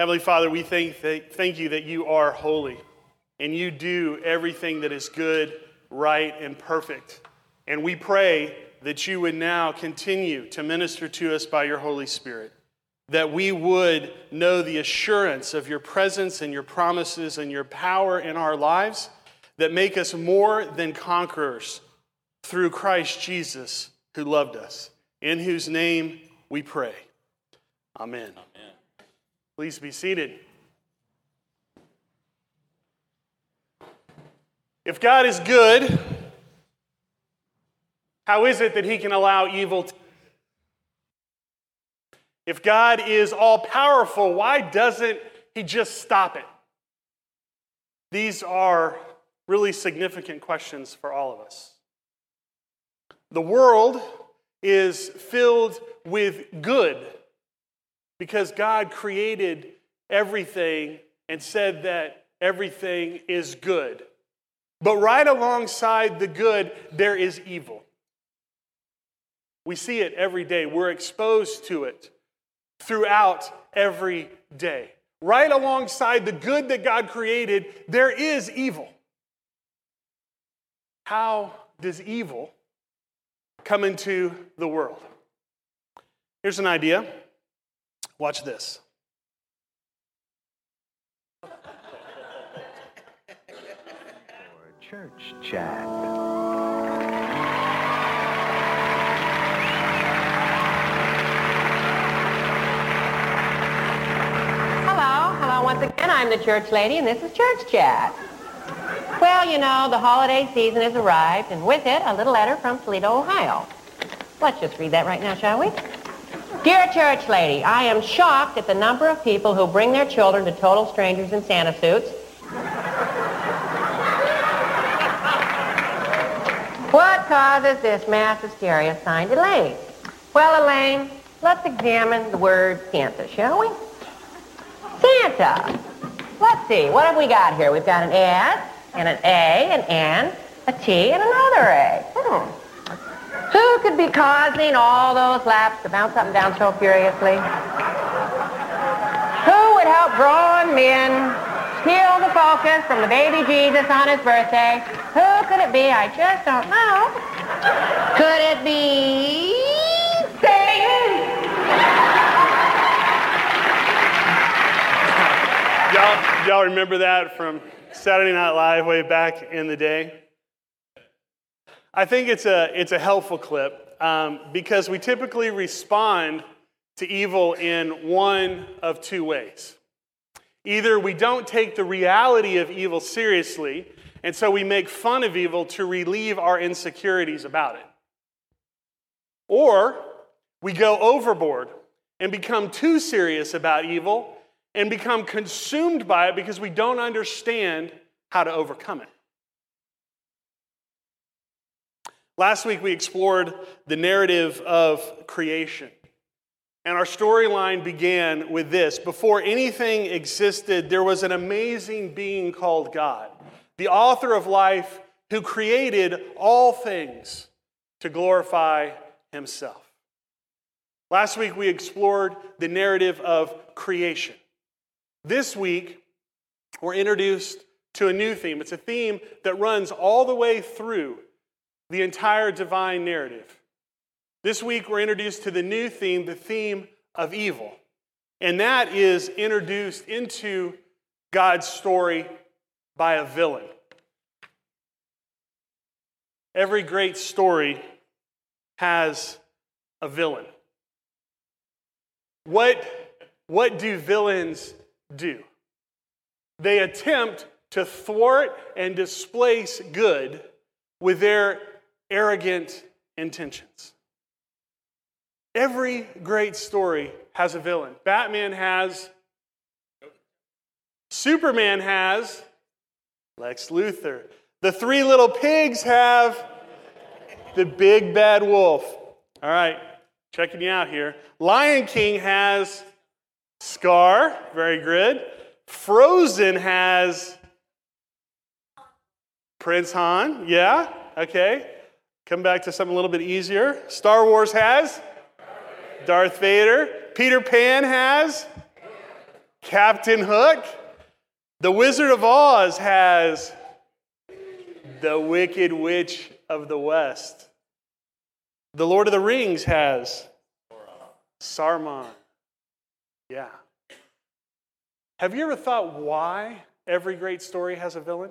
Heavenly Father, we thank, thank you that you are holy and you do everything that is good, right, and perfect. And we pray that you would now continue to minister to us by your Holy Spirit, that we would know the assurance of your presence and your promises and your power in our lives that make us more than conquerors through Christ Jesus who loved us, in whose name we pray. Amen. Please be seated. If God is good, how is it that he can allow evil to If God is all powerful, why doesn't he just stop it? These are really significant questions for all of us. The world is filled with good because God created everything and said that everything is good. But right alongside the good, there is evil. We see it every day. We're exposed to it throughout every day. Right alongside the good that God created, there is evil. How does evil come into the world? Here's an idea. Watch this. church chat. Hello, hello once again. I'm the church lady, and this is Church Chat. Well, you know, the holiday season has arrived, and with it, a little letter from Toledo, Ohio. Let's just read that right now, shall we? Dear church lady, I am shocked at the number of people who bring their children to total strangers in Santa suits. What causes this mass hysteria sign Elaine? Well, Elaine, let's examine the word Santa, shall we? Santa. Let's see, what have we got here? We've got an S, and an A, an N, a T, and another A. Hmm. Could be causing all those laps to bounce up and down so furiously? Who would help grown men steal the focus from the baby Jesus on his birthday? Who could it be? I just don't know. Could it be Satan? y'all, y'all remember that from Saturday Night Live way back in the day? I think it's a, it's a helpful clip um, because we typically respond to evil in one of two ways. Either we don't take the reality of evil seriously, and so we make fun of evil to relieve our insecurities about it. Or we go overboard and become too serious about evil and become consumed by it because we don't understand how to overcome it. Last week, we explored the narrative of creation. And our storyline began with this Before anything existed, there was an amazing being called God, the author of life, who created all things to glorify himself. Last week, we explored the narrative of creation. This week, we're introduced to a new theme. It's a theme that runs all the way through the entire divine narrative. This week, we're introduced to the new theme, the theme of evil. And that is introduced into God's story by a villain. Every great story has a villain. What, what do villains do? They attempt to thwart and displace good with their arrogant intentions. Every great story has a villain. Batman has, Superman has, Lex Luthor. The three little pigs have the big bad wolf. All right, checking you out here. Lion King has Scar, very good. Frozen has Prince Han, yeah, okay. Come back to something a little bit easier. Star Wars has Darth Vader. Peter Pan has Captain Hook. The Wizard of Oz has the Wicked Witch of the West. The Lord of the Rings has Saruman. Yeah. Have you ever thought why every great story has a villain?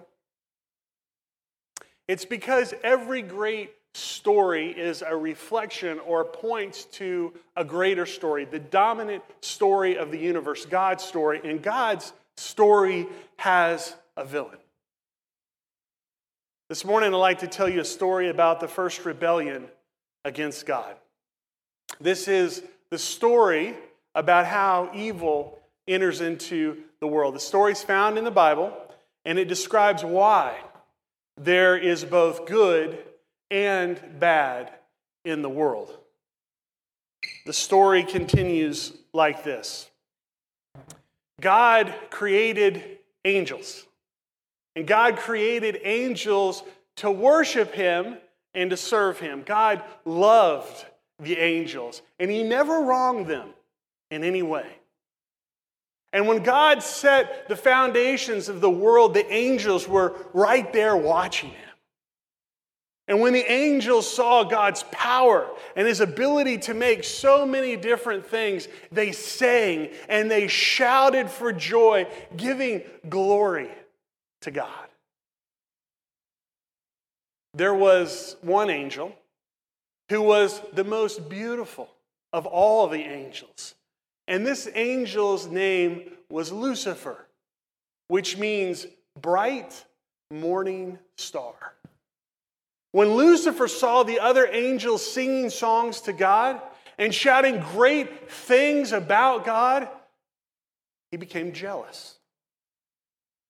It's because every great story is a reflection or points to a greater story, the dominant story of the universe, God's story. And God's story has a villain. This morning, I'd like to tell you a story about the first rebellion against God. This is the story about how evil enters into the world. The story is found in the Bible, and it describes why there is both good and bad in the world. The story continues like this God created angels, and God created angels to worship Him and to serve Him. God loved the angels, and He never wronged them in any way. And when God set the foundations of the world, the angels were right there watching Him. And when the angels saw God's power and his ability to make so many different things, they sang and they shouted for joy, giving glory to God. There was one angel who was the most beautiful of all the angels. And this angel's name was Lucifer, which means bright morning star. When Lucifer saw the other angels singing songs to God and shouting great things about God, he became jealous.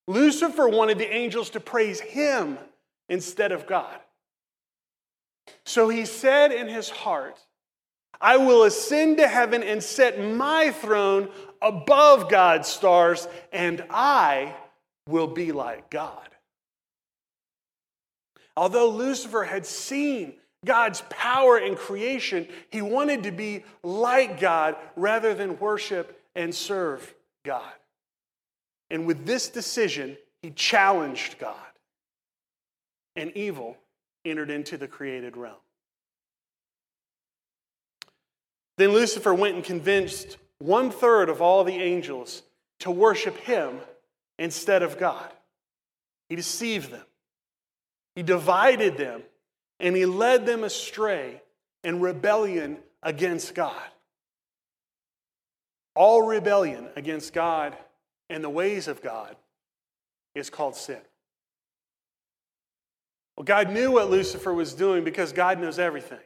Lucifer wanted the angels to praise him instead of God. So he said in his heart, I will ascend to heaven and set my throne above God's stars, and I will be like God. Although Lucifer had seen God's power in creation, he wanted to be like God rather than worship and serve God. And with this decision, he challenged God. And evil entered into the created realm. Then Lucifer went and convinced one third of all the angels to worship him instead of God. He deceived them. He divided them and he led them astray in rebellion against God. All rebellion against God and the ways of God is called sin. Well, God knew what Lucifer was doing because God knows everything.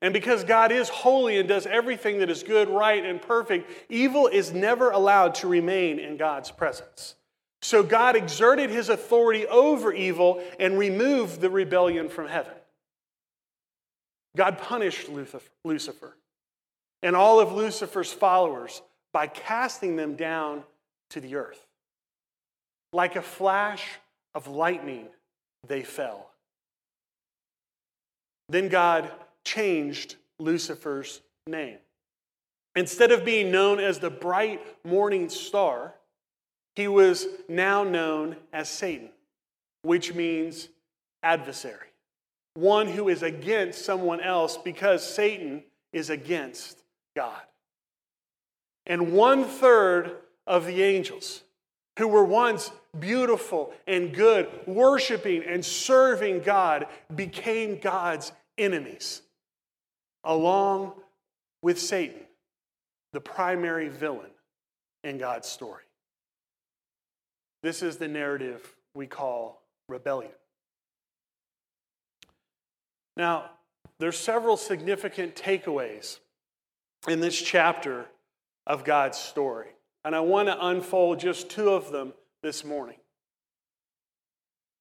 And because God is holy and does everything that is good, right, and perfect, evil is never allowed to remain in God's presence. So God exerted his authority over evil and removed the rebellion from heaven. God punished Lucifer and all of Lucifer's followers by casting them down to the earth. Like a flash of lightning, they fell. Then God changed Lucifer's name. Instead of being known as the bright morning star, he was now known as Satan, which means adversary, one who is against someone else because Satan is against God. And one third of the angels who were once beautiful and good, worshiping and serving God, became God's enemies, along with Satan, the primary villain in God's story. This is the narrative we call rebellion. Now, there's several significant takeaways in this chapter of God's story, and I want to unfold just two of them this morning.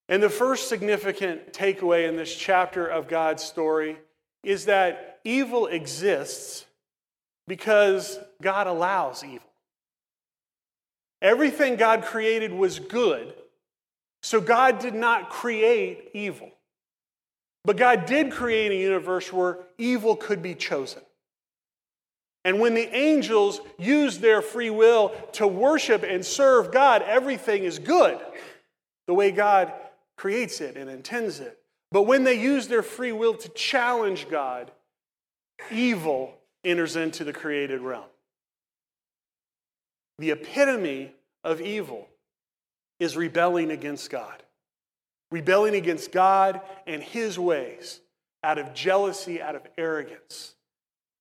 And the first significant takeaway in this chapter of God's story is that evil exists because God allows evil. Everything God created was good, so God did not create evil. But God did create a universe where evil could be chosen. And when the angels use their free will to worship and serve God, everything is good the way God creates it and intends it. But when they use their free will to challenge God, evil enters into the created realm. The epitome of evil is rebelling against God. Rebelling against God and His ways out of jealousy, out of arrogance,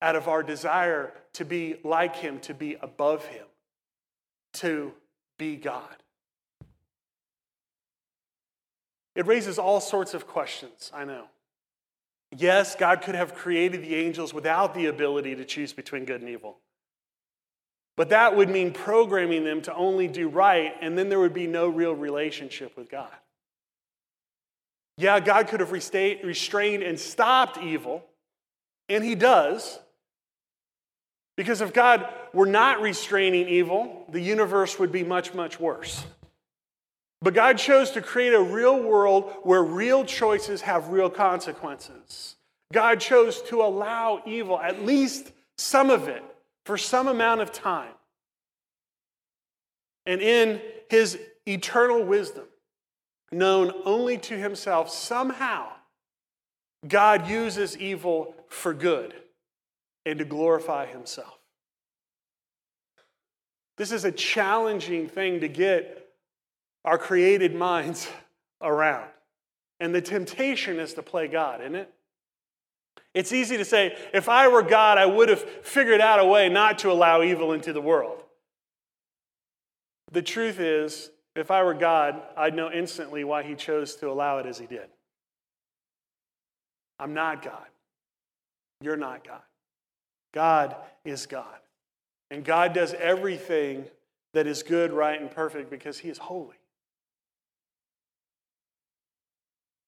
out of our desire to be like Him, to be above Him, to be God. It raises all sorts of questions, I know. Yes, God could have created the angels without the ability to choose between good and evil. But that would mean programming them to only do right, and then there would be no real relationship with God. Yeah, God could have restrained and stopped evil, and He does. Because if God were not restraining evil, the universe would be much, much worse. But God chose to create a real world where real choices have real consequences. God chose to allow evil, at least some of it, for some amount of time. And in his eternal wisdom, known only to himself, somehow God uses evil for good and to glorify himself. This is a challenging thing to get our created minds around. And the temptation is to play God, isn't it? It's easy to say, if I were God, I would have figured out a way not to allow evil into the world. The truth is, if I were God, I'd know instantly why he chose to allow it as he did. I'm not God. You're not God. God is God. And God does everything that is good, right, and perfect because he is holy.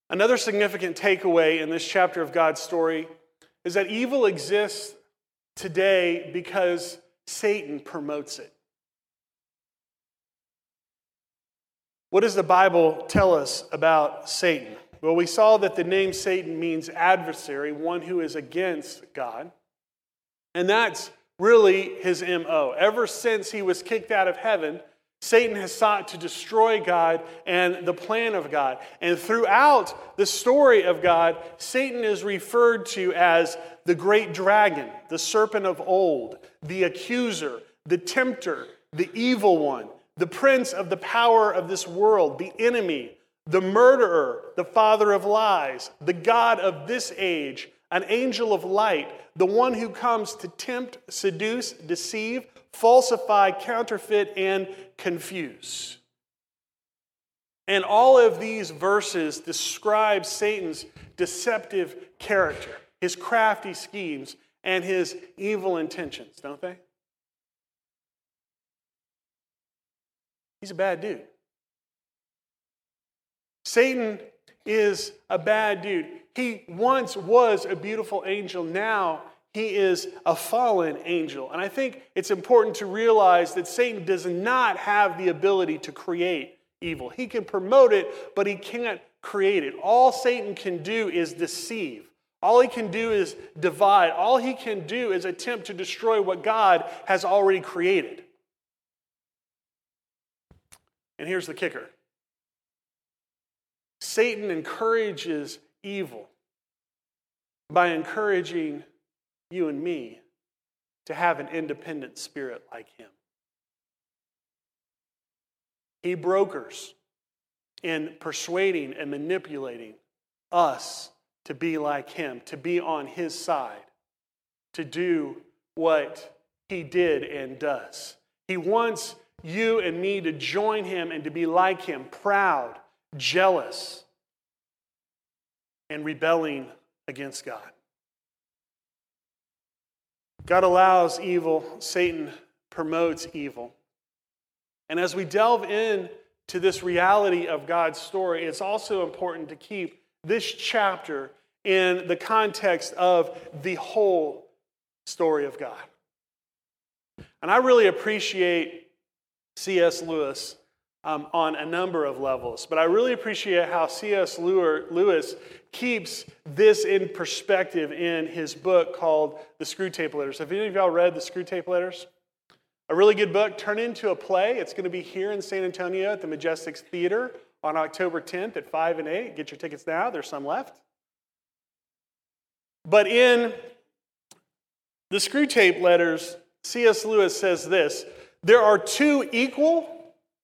Another significant takeaway in this chapter of God's story is that evil exists today because Satan promotes it. What does the Bible tell us about Satan? Well, we saw that the name Satan means adversary, one who is against God. And that's really his MO. Ever since he was kicked out of heaven, Satan has sought to destroy God and the plan of God. And throughout the story of God, Satan is referred to as the great dragon, the serpent of old, the accuser, the tempter, the evil one, the prince of the power of this world, the enemy, the murderer, the father of lies, the God of this age, an angel of light, the one who comes to tempt, seduce, deceive, falsify, counterfeit, and confuse. And all of these verses describe Satan's deceptive character, his crafty schemes, and his evil intentions, don't they? He's a bad dude. Satan is a bad dude. He once was a beautiful angel. Now he is a fallen angel. And I think it's important to realize that Satan does not have the ability to create evil. He can promote it, but he can't create it. All Satan can do is deceive. All he can do is divide. All he can do is attempt to destroy what God has already created. And here's the kicker Satan encourages evil by encouraging you and me to have an independent spirit like him. He brokers in persuading and manipulating us to be like him, to be on his side, to do what he did and does. He wants you and me to join him and to be like him, proud, jealous, and rebelling against God. God allows evil, Satan promotes evil. And as we delve in to this reality of God's story, it's also important to keep this chapter in the context of the whole story of God. And I really appreciate C.S. Lewis um, on a number of levels. But I really appreciate how C.S. Lewis keeps this in perspective in his book called The Screwtape Letters. Have any of y'all read The Screwtape Letters? A really good book turned into a play. It's going to be here in San Antonio at the Majestics Theater on October 10th at 5 and 8. Get your tickets now, there's some left. But in the Screwtape Letters, C.S. Lewis says this there are two equal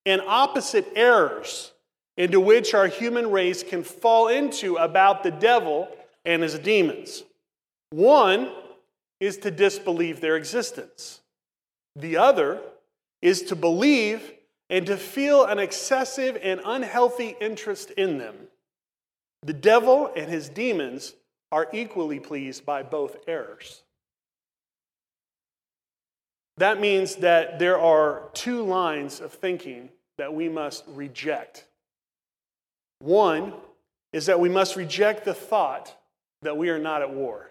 and opposite errors into which our human race can fall into about the devil and his demons. One is to disbelieve their existence, the other is to believe and to feel an excessive and unhealthy interest in them. The devil and his demons are equally pleased by both errors. That means that there are two lines of thinking that we must reject. One is that we must reject the thought that we are not at war.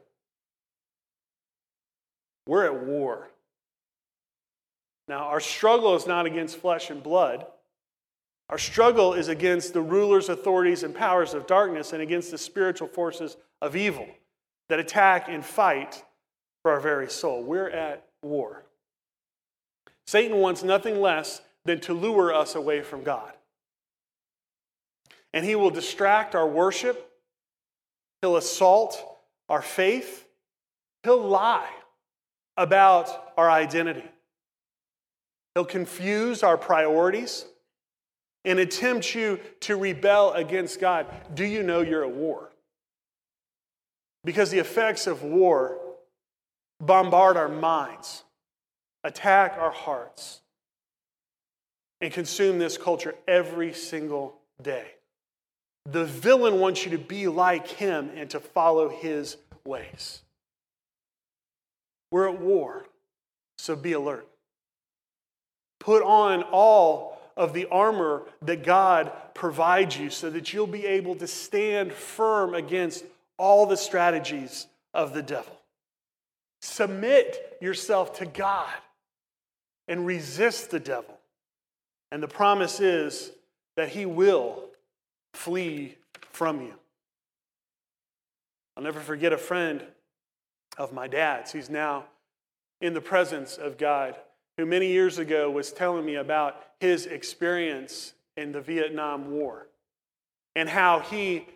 We're at war. Now, our struggle is not against flesh and blood. Our struggle is against the rulers, authorities, and powers of darkness and against the spiritual forces of evil that attack and fight for our very soul. We're at war. Satan wants nothing less than to lure us away from God. And he will distract our worship, he'll assault our faith, he'll lie about our identity, he'll confuse our priorities and attempt you to rebel against God. Do you know you're at war? Because the effects of war bombard our minds attack our hearts, and consume this culture every single day. The villain wants you to be like him and to follow his ways. We're at war, so be alert. Put on all of the armor that God provides you so that you'll be able to stand firm against all the strategies of the devil. Submit yourself to God and resist the devil. And the promise is that he will flee from you. I'll never forget a friend of my dad's. He's now in the presence of God, who many years ago was telling me about his experience in the Vietnam War and how he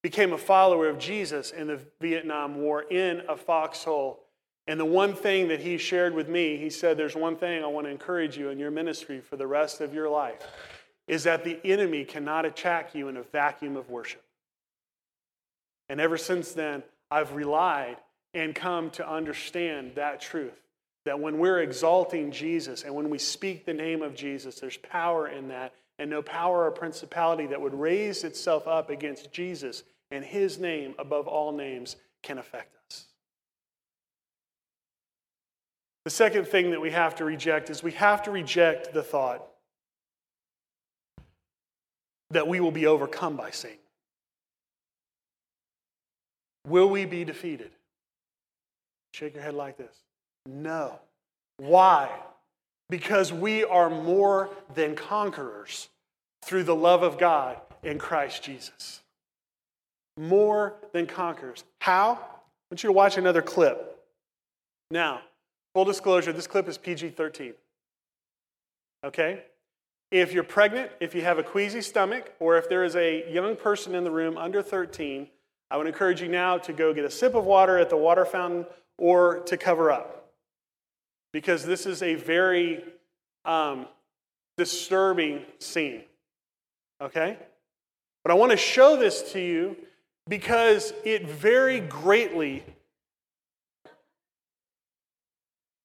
became a follower of Jesus in the Vietnam War in a foxhole and the one thing that he shared with me, he said, There's one thing I want to encourage you in your ministry for the rest of your life is that the enemy cannot attack you in a vacuum of worship. And ever since then, I've relied and come to understand that truth that when we're exalting Jesus and when we speak the name of Jesus, there's power in that, and no power or principality that would raise itself up against Jesus and his name above all names can affect us. The second thing that we have to reject is we have to reject the thought that we will be overcome by Satan. Will we be defeated? Shake your head like this. No. Why? Because we are more than conquerors through the love of God in Christ Jesus. More than conquerors. How? I want you to watch another clip. Now, Full disclosure this clip is PG 13. Okay? If you're pregnant, if you have a queasy stomach, or if there is a young person in the room under 13, I would encourage you now to go get a sip of water at the water fountain or to cover up. Because this is a very um, disturbing scene. Okay? But I want to show this to you because it very greatly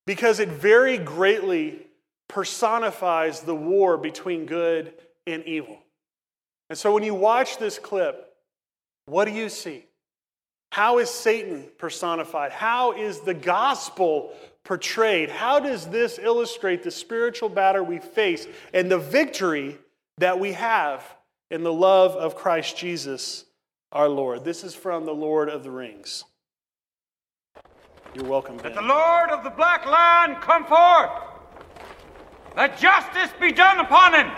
because it very greatly personifies the war between good and evil. And so when you watch this clip, what do you see? How is Satan personified? How is the gospel portrayed? How does this illustrate the spiritual battle we face and the victory that we have in the love of Christ Jesus our Lord? This is from the Lord of the Rings. You're welcome, Ben. Let the Lord of the Black Land come forth. Let justice be done upon him.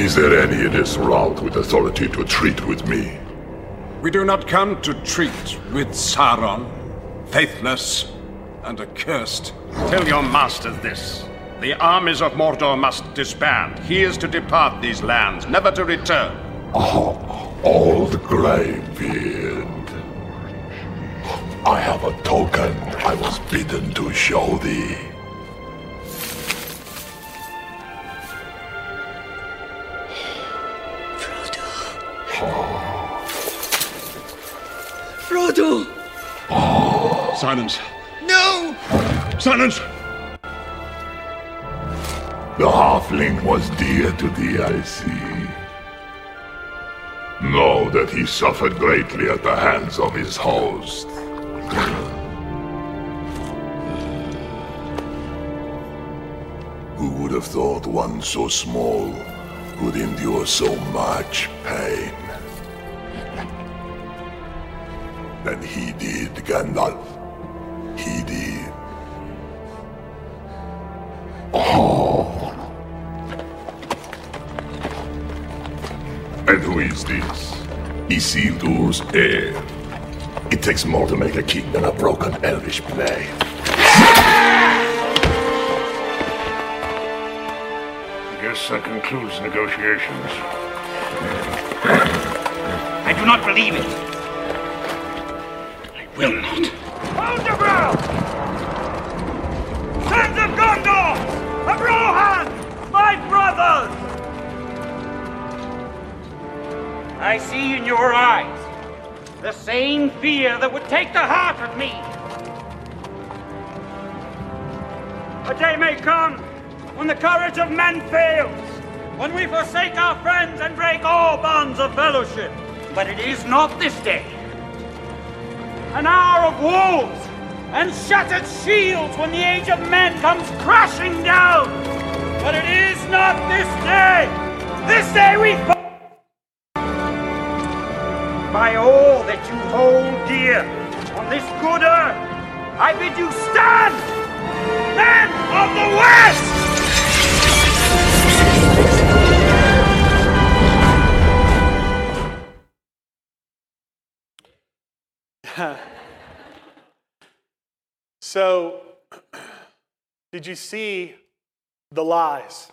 Is there any in this rout with authority to treat with me? We do not come to treat with Sauron, faithless and accursed. Tell your masters this. The armies of Mordor must disband. He is to depart these lands, never to return. Ah, oh, old Greybeard. I have a token I was bidden to show thee. Silence. No! Silence! The halfling was dear to thee, I see. Know that he suffered greatly at the hands of his host. Who would have thought one so small could endure so much pain? And he did, Gandalf. Isildur's heir. It takes more to make a king than a broken elvish blade. Guess that concludes negotiations. I do not believe it. I will not. Hold your ground! I see in your eyes the same fear that would take the heart of me. A day may come when the courage of men fails, when we forsake our friends and break all bonds of fellowship. But it is not this day. An hour of wolves and shattered shields when the age of men comes crashing down. But it is not this day. This day we. By all that you hold dear on this good earth, I bid you stand! Men of the West! So, did you see the lies?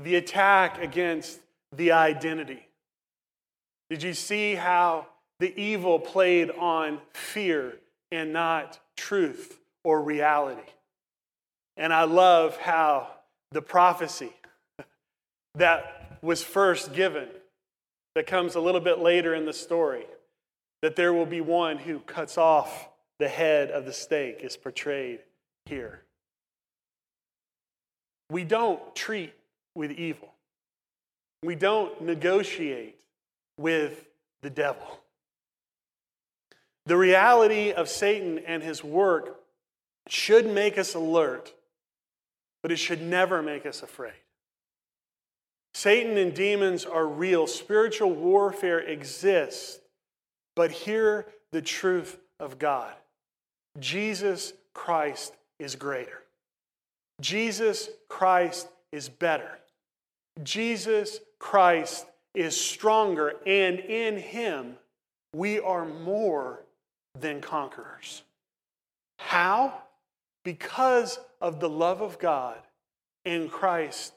The attack against the identity? Did you see how the evil played on fear and not truth or reality? And I love how the prophecy that was first given, that comes a little bit later in the story, that there will be one who cuts off the head of the stake, is portrayed here. We don't treat with evil, we don't negotiate with the devil. The reality of Satan and his work should make us alert, but it should never make us afraid. Satan and demons are real. Spiritual warfare exists. But hear the truth of God Jesus Christ is greater. Jesus Christ is better. Jesus Christ is stronger, and in him we are more than conquerors. How? Because of the love of God in Christ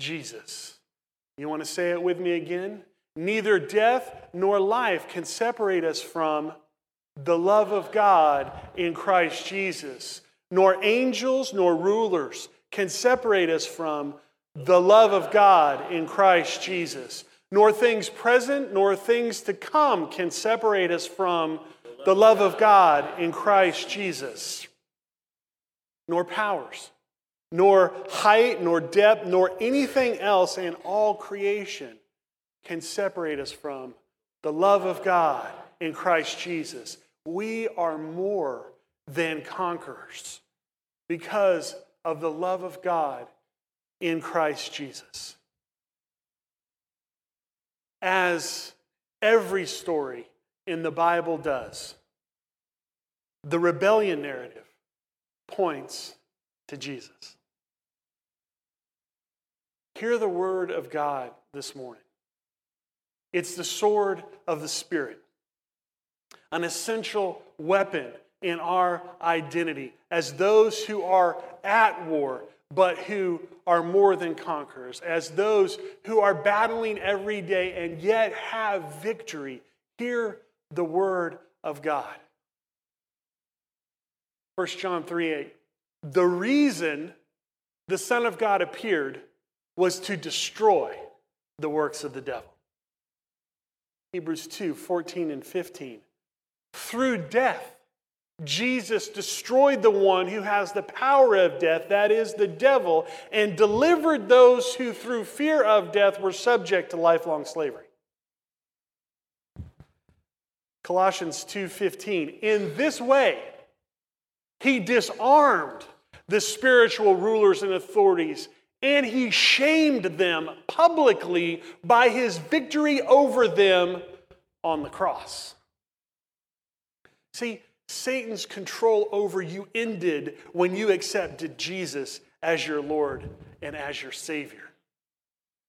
Jesus. You want to say it with me again? Neither death nor life can separate us from the love of God in Christ Jesus. Nor angels nor rulers can separate us from the love of God in Christ Jesus. Nor things present nor things to come can separate us from the love of God in Christ Jesus. Nor powers, nor height, nor depth, nor anything else in all creation can separate us from the love of God in Christ Jesus. We are more than conquerors because of the love of God in Christ Jesus. As every story in the Bible does, The rebellion narrative points to Jesus. Hear the word of God this morning. It's the sword of the Spirit, an essential weapon in our identity as those who are at war, but who are more than conquerors, as those who are battling every day and yet have victory. Hear the word of God. 1 John 3 8. The reason the Son of God appeared was to destroy the works of the devil. Hebrews 2 14 and 15. Through death, Jesus destroyed the one who has the power of death, that is, the devil, and delivered those who, through fear of death, were subject to lifelong slavery. Colossians 2:15 In this way he disarmed the spiritual rulers and authorities and he shamed them publicly by his victory over them on the cross. See, Satan's control over you ended when you accepted Jesus as your Lord and as your Savior.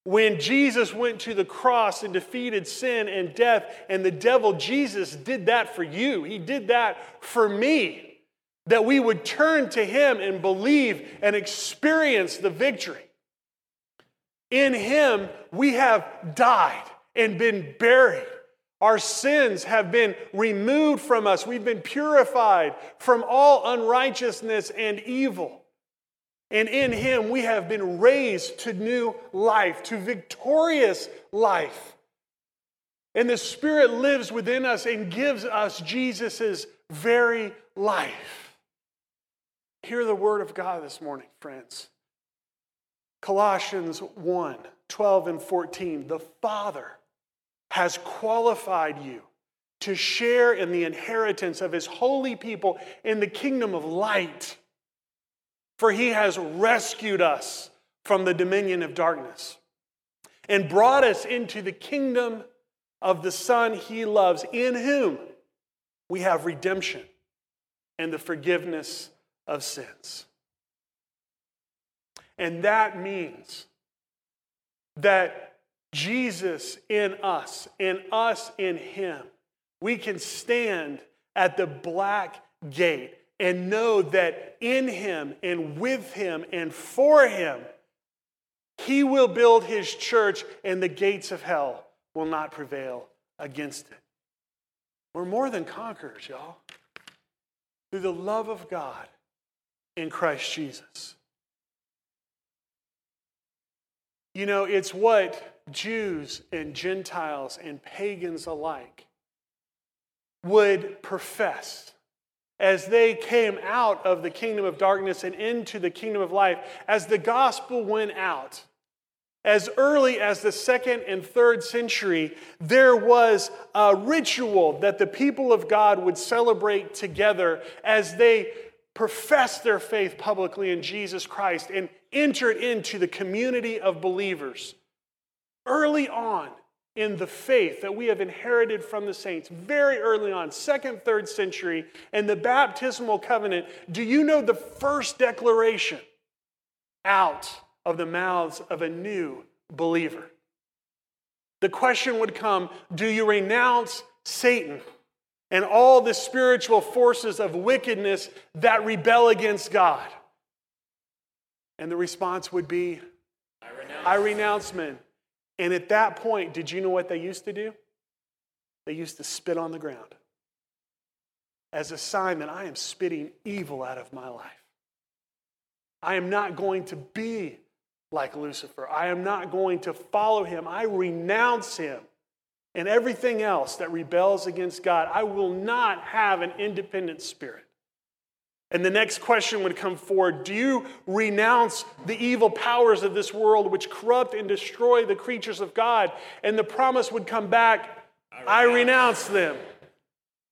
When Jesus went to the cross and defeated sin and death and the devil, Jesus did that for you. He did that for me. That we would turn to Him and believe and experience the victory. In Him, we have died and been buried. Our sins have been removed from us. We've been purified from all unrighteousness and evil. And in him we have been raised to new life, to victorious life. And the Spirit lives within us and gives us Jesus' very life. Hear the word of God this morning, friends. Colossians 1 12 and 14. The Father has qualified you to share in the inheritance of his holy people in the kingdom of light. For he has rescued us from the dominion of darkness and brought us into the kingdom of the Son he loves, in whom we have redemption and the forgiveness of sins. And that means that Jesus in us, and us in him, we can stand at the black gate and know that in him and with him and for him, he will build his church and the gates of hell will not prevail against it. We're more than conquerors, y'all, through the love of God in Christ Jesus. You know, it's what Jews and Gentiles and pagans alike would profess as they came out of the kingdom of darkness and into the kingdom of life, as the gospel went out, as early as the second and third century, there was a ritual that the people of God would celebrate together as they professed their faith publicly in Jesus Christ and entered into the community of believers. Early on, in the faith that we have inherited from the saints very early on, second, third century, and the baptismal covenant, do you know the first declaration out of the mouths of a new believer? The question would come Do you renounce Satan and all the spiritual forces of wickedness that rebel against God? And the response would be I renounce, I renounce men. And at that point, did you know what they used to do? They used to spit on the ground as a sign that I am spitting evil out of my life. I am not going to be like Lucifer. I am not going to follow him. I renounce him and everything else that rebels against God. I will not have an independent spirit. And the next question would come forward Do you renounce the evil powers of this world which corrupt and destroy the creatures of God? And the promise would come back I renounce, I renounce them.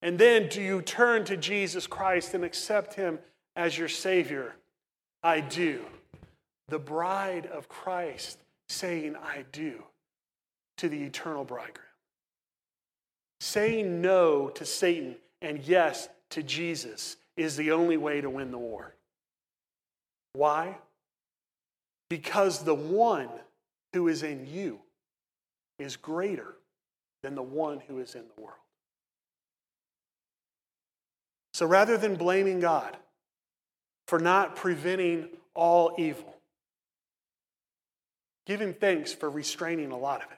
And then do you turn to Jesus Christ and accept him as your Savior? I do. The bride of Christ saying, I do to the eternal bridegroom. Saying no to Satan and yes to Jesus is the only way to win the war. Why? Because the one who is in you is greater than the one who is in the world. So rather than blaming God for not preventing all evil, give him thanks for restraining a lot of it.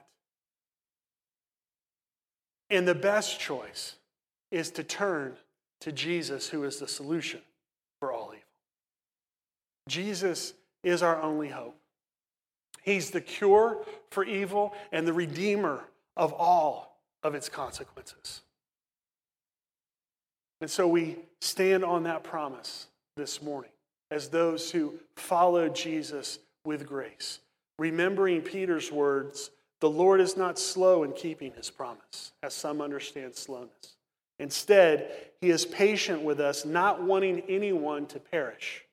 And the best choice is to turn to Jesus, who is the solution for all evil. Jesus is our only hope. He's the cure for evil and the redeemer of all of its consequences. And so we stand on that promise this morning as those who follow Jesus with grace, remembering Peter's words the Lord is not slow in keeping his promise, as some understand slowness. Instead, he is patient with us, not wanting anyone to perish,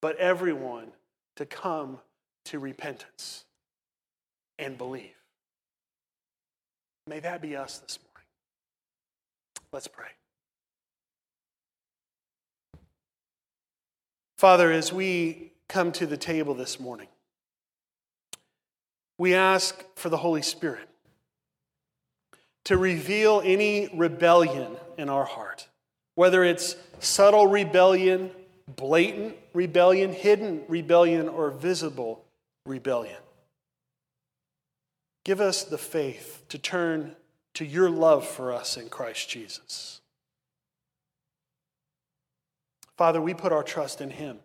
but everyone to come to repentance and believe. May that be us this morning. Let's pray. Father, as we come to the table this morning, we ask for the Holy Spirit to reveal any rebellion in our heart, whether it's subtle rebellion, blatant rebellion, hidden rebellion, or visible rebellion. Give us the faith to turn to your love for us in Christ Jesus. Father, we put our trust in Him.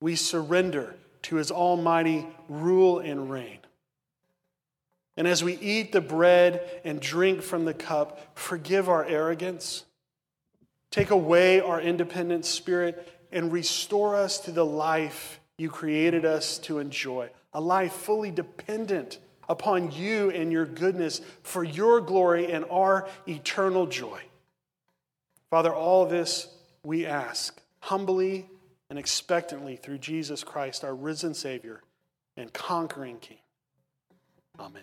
We surrender to his almighty rule and reign. And as we eat the bread and drink from the cup, forgive our arrogance, take away our independent spirit, and restore us to the life you created us to enjoy a life fully dependent upon you and your goodness for your glory and our eternal joy. Father, all this we ask humbly and expectantly through Jesus Christ, our risen Savior and conquering King. Amen.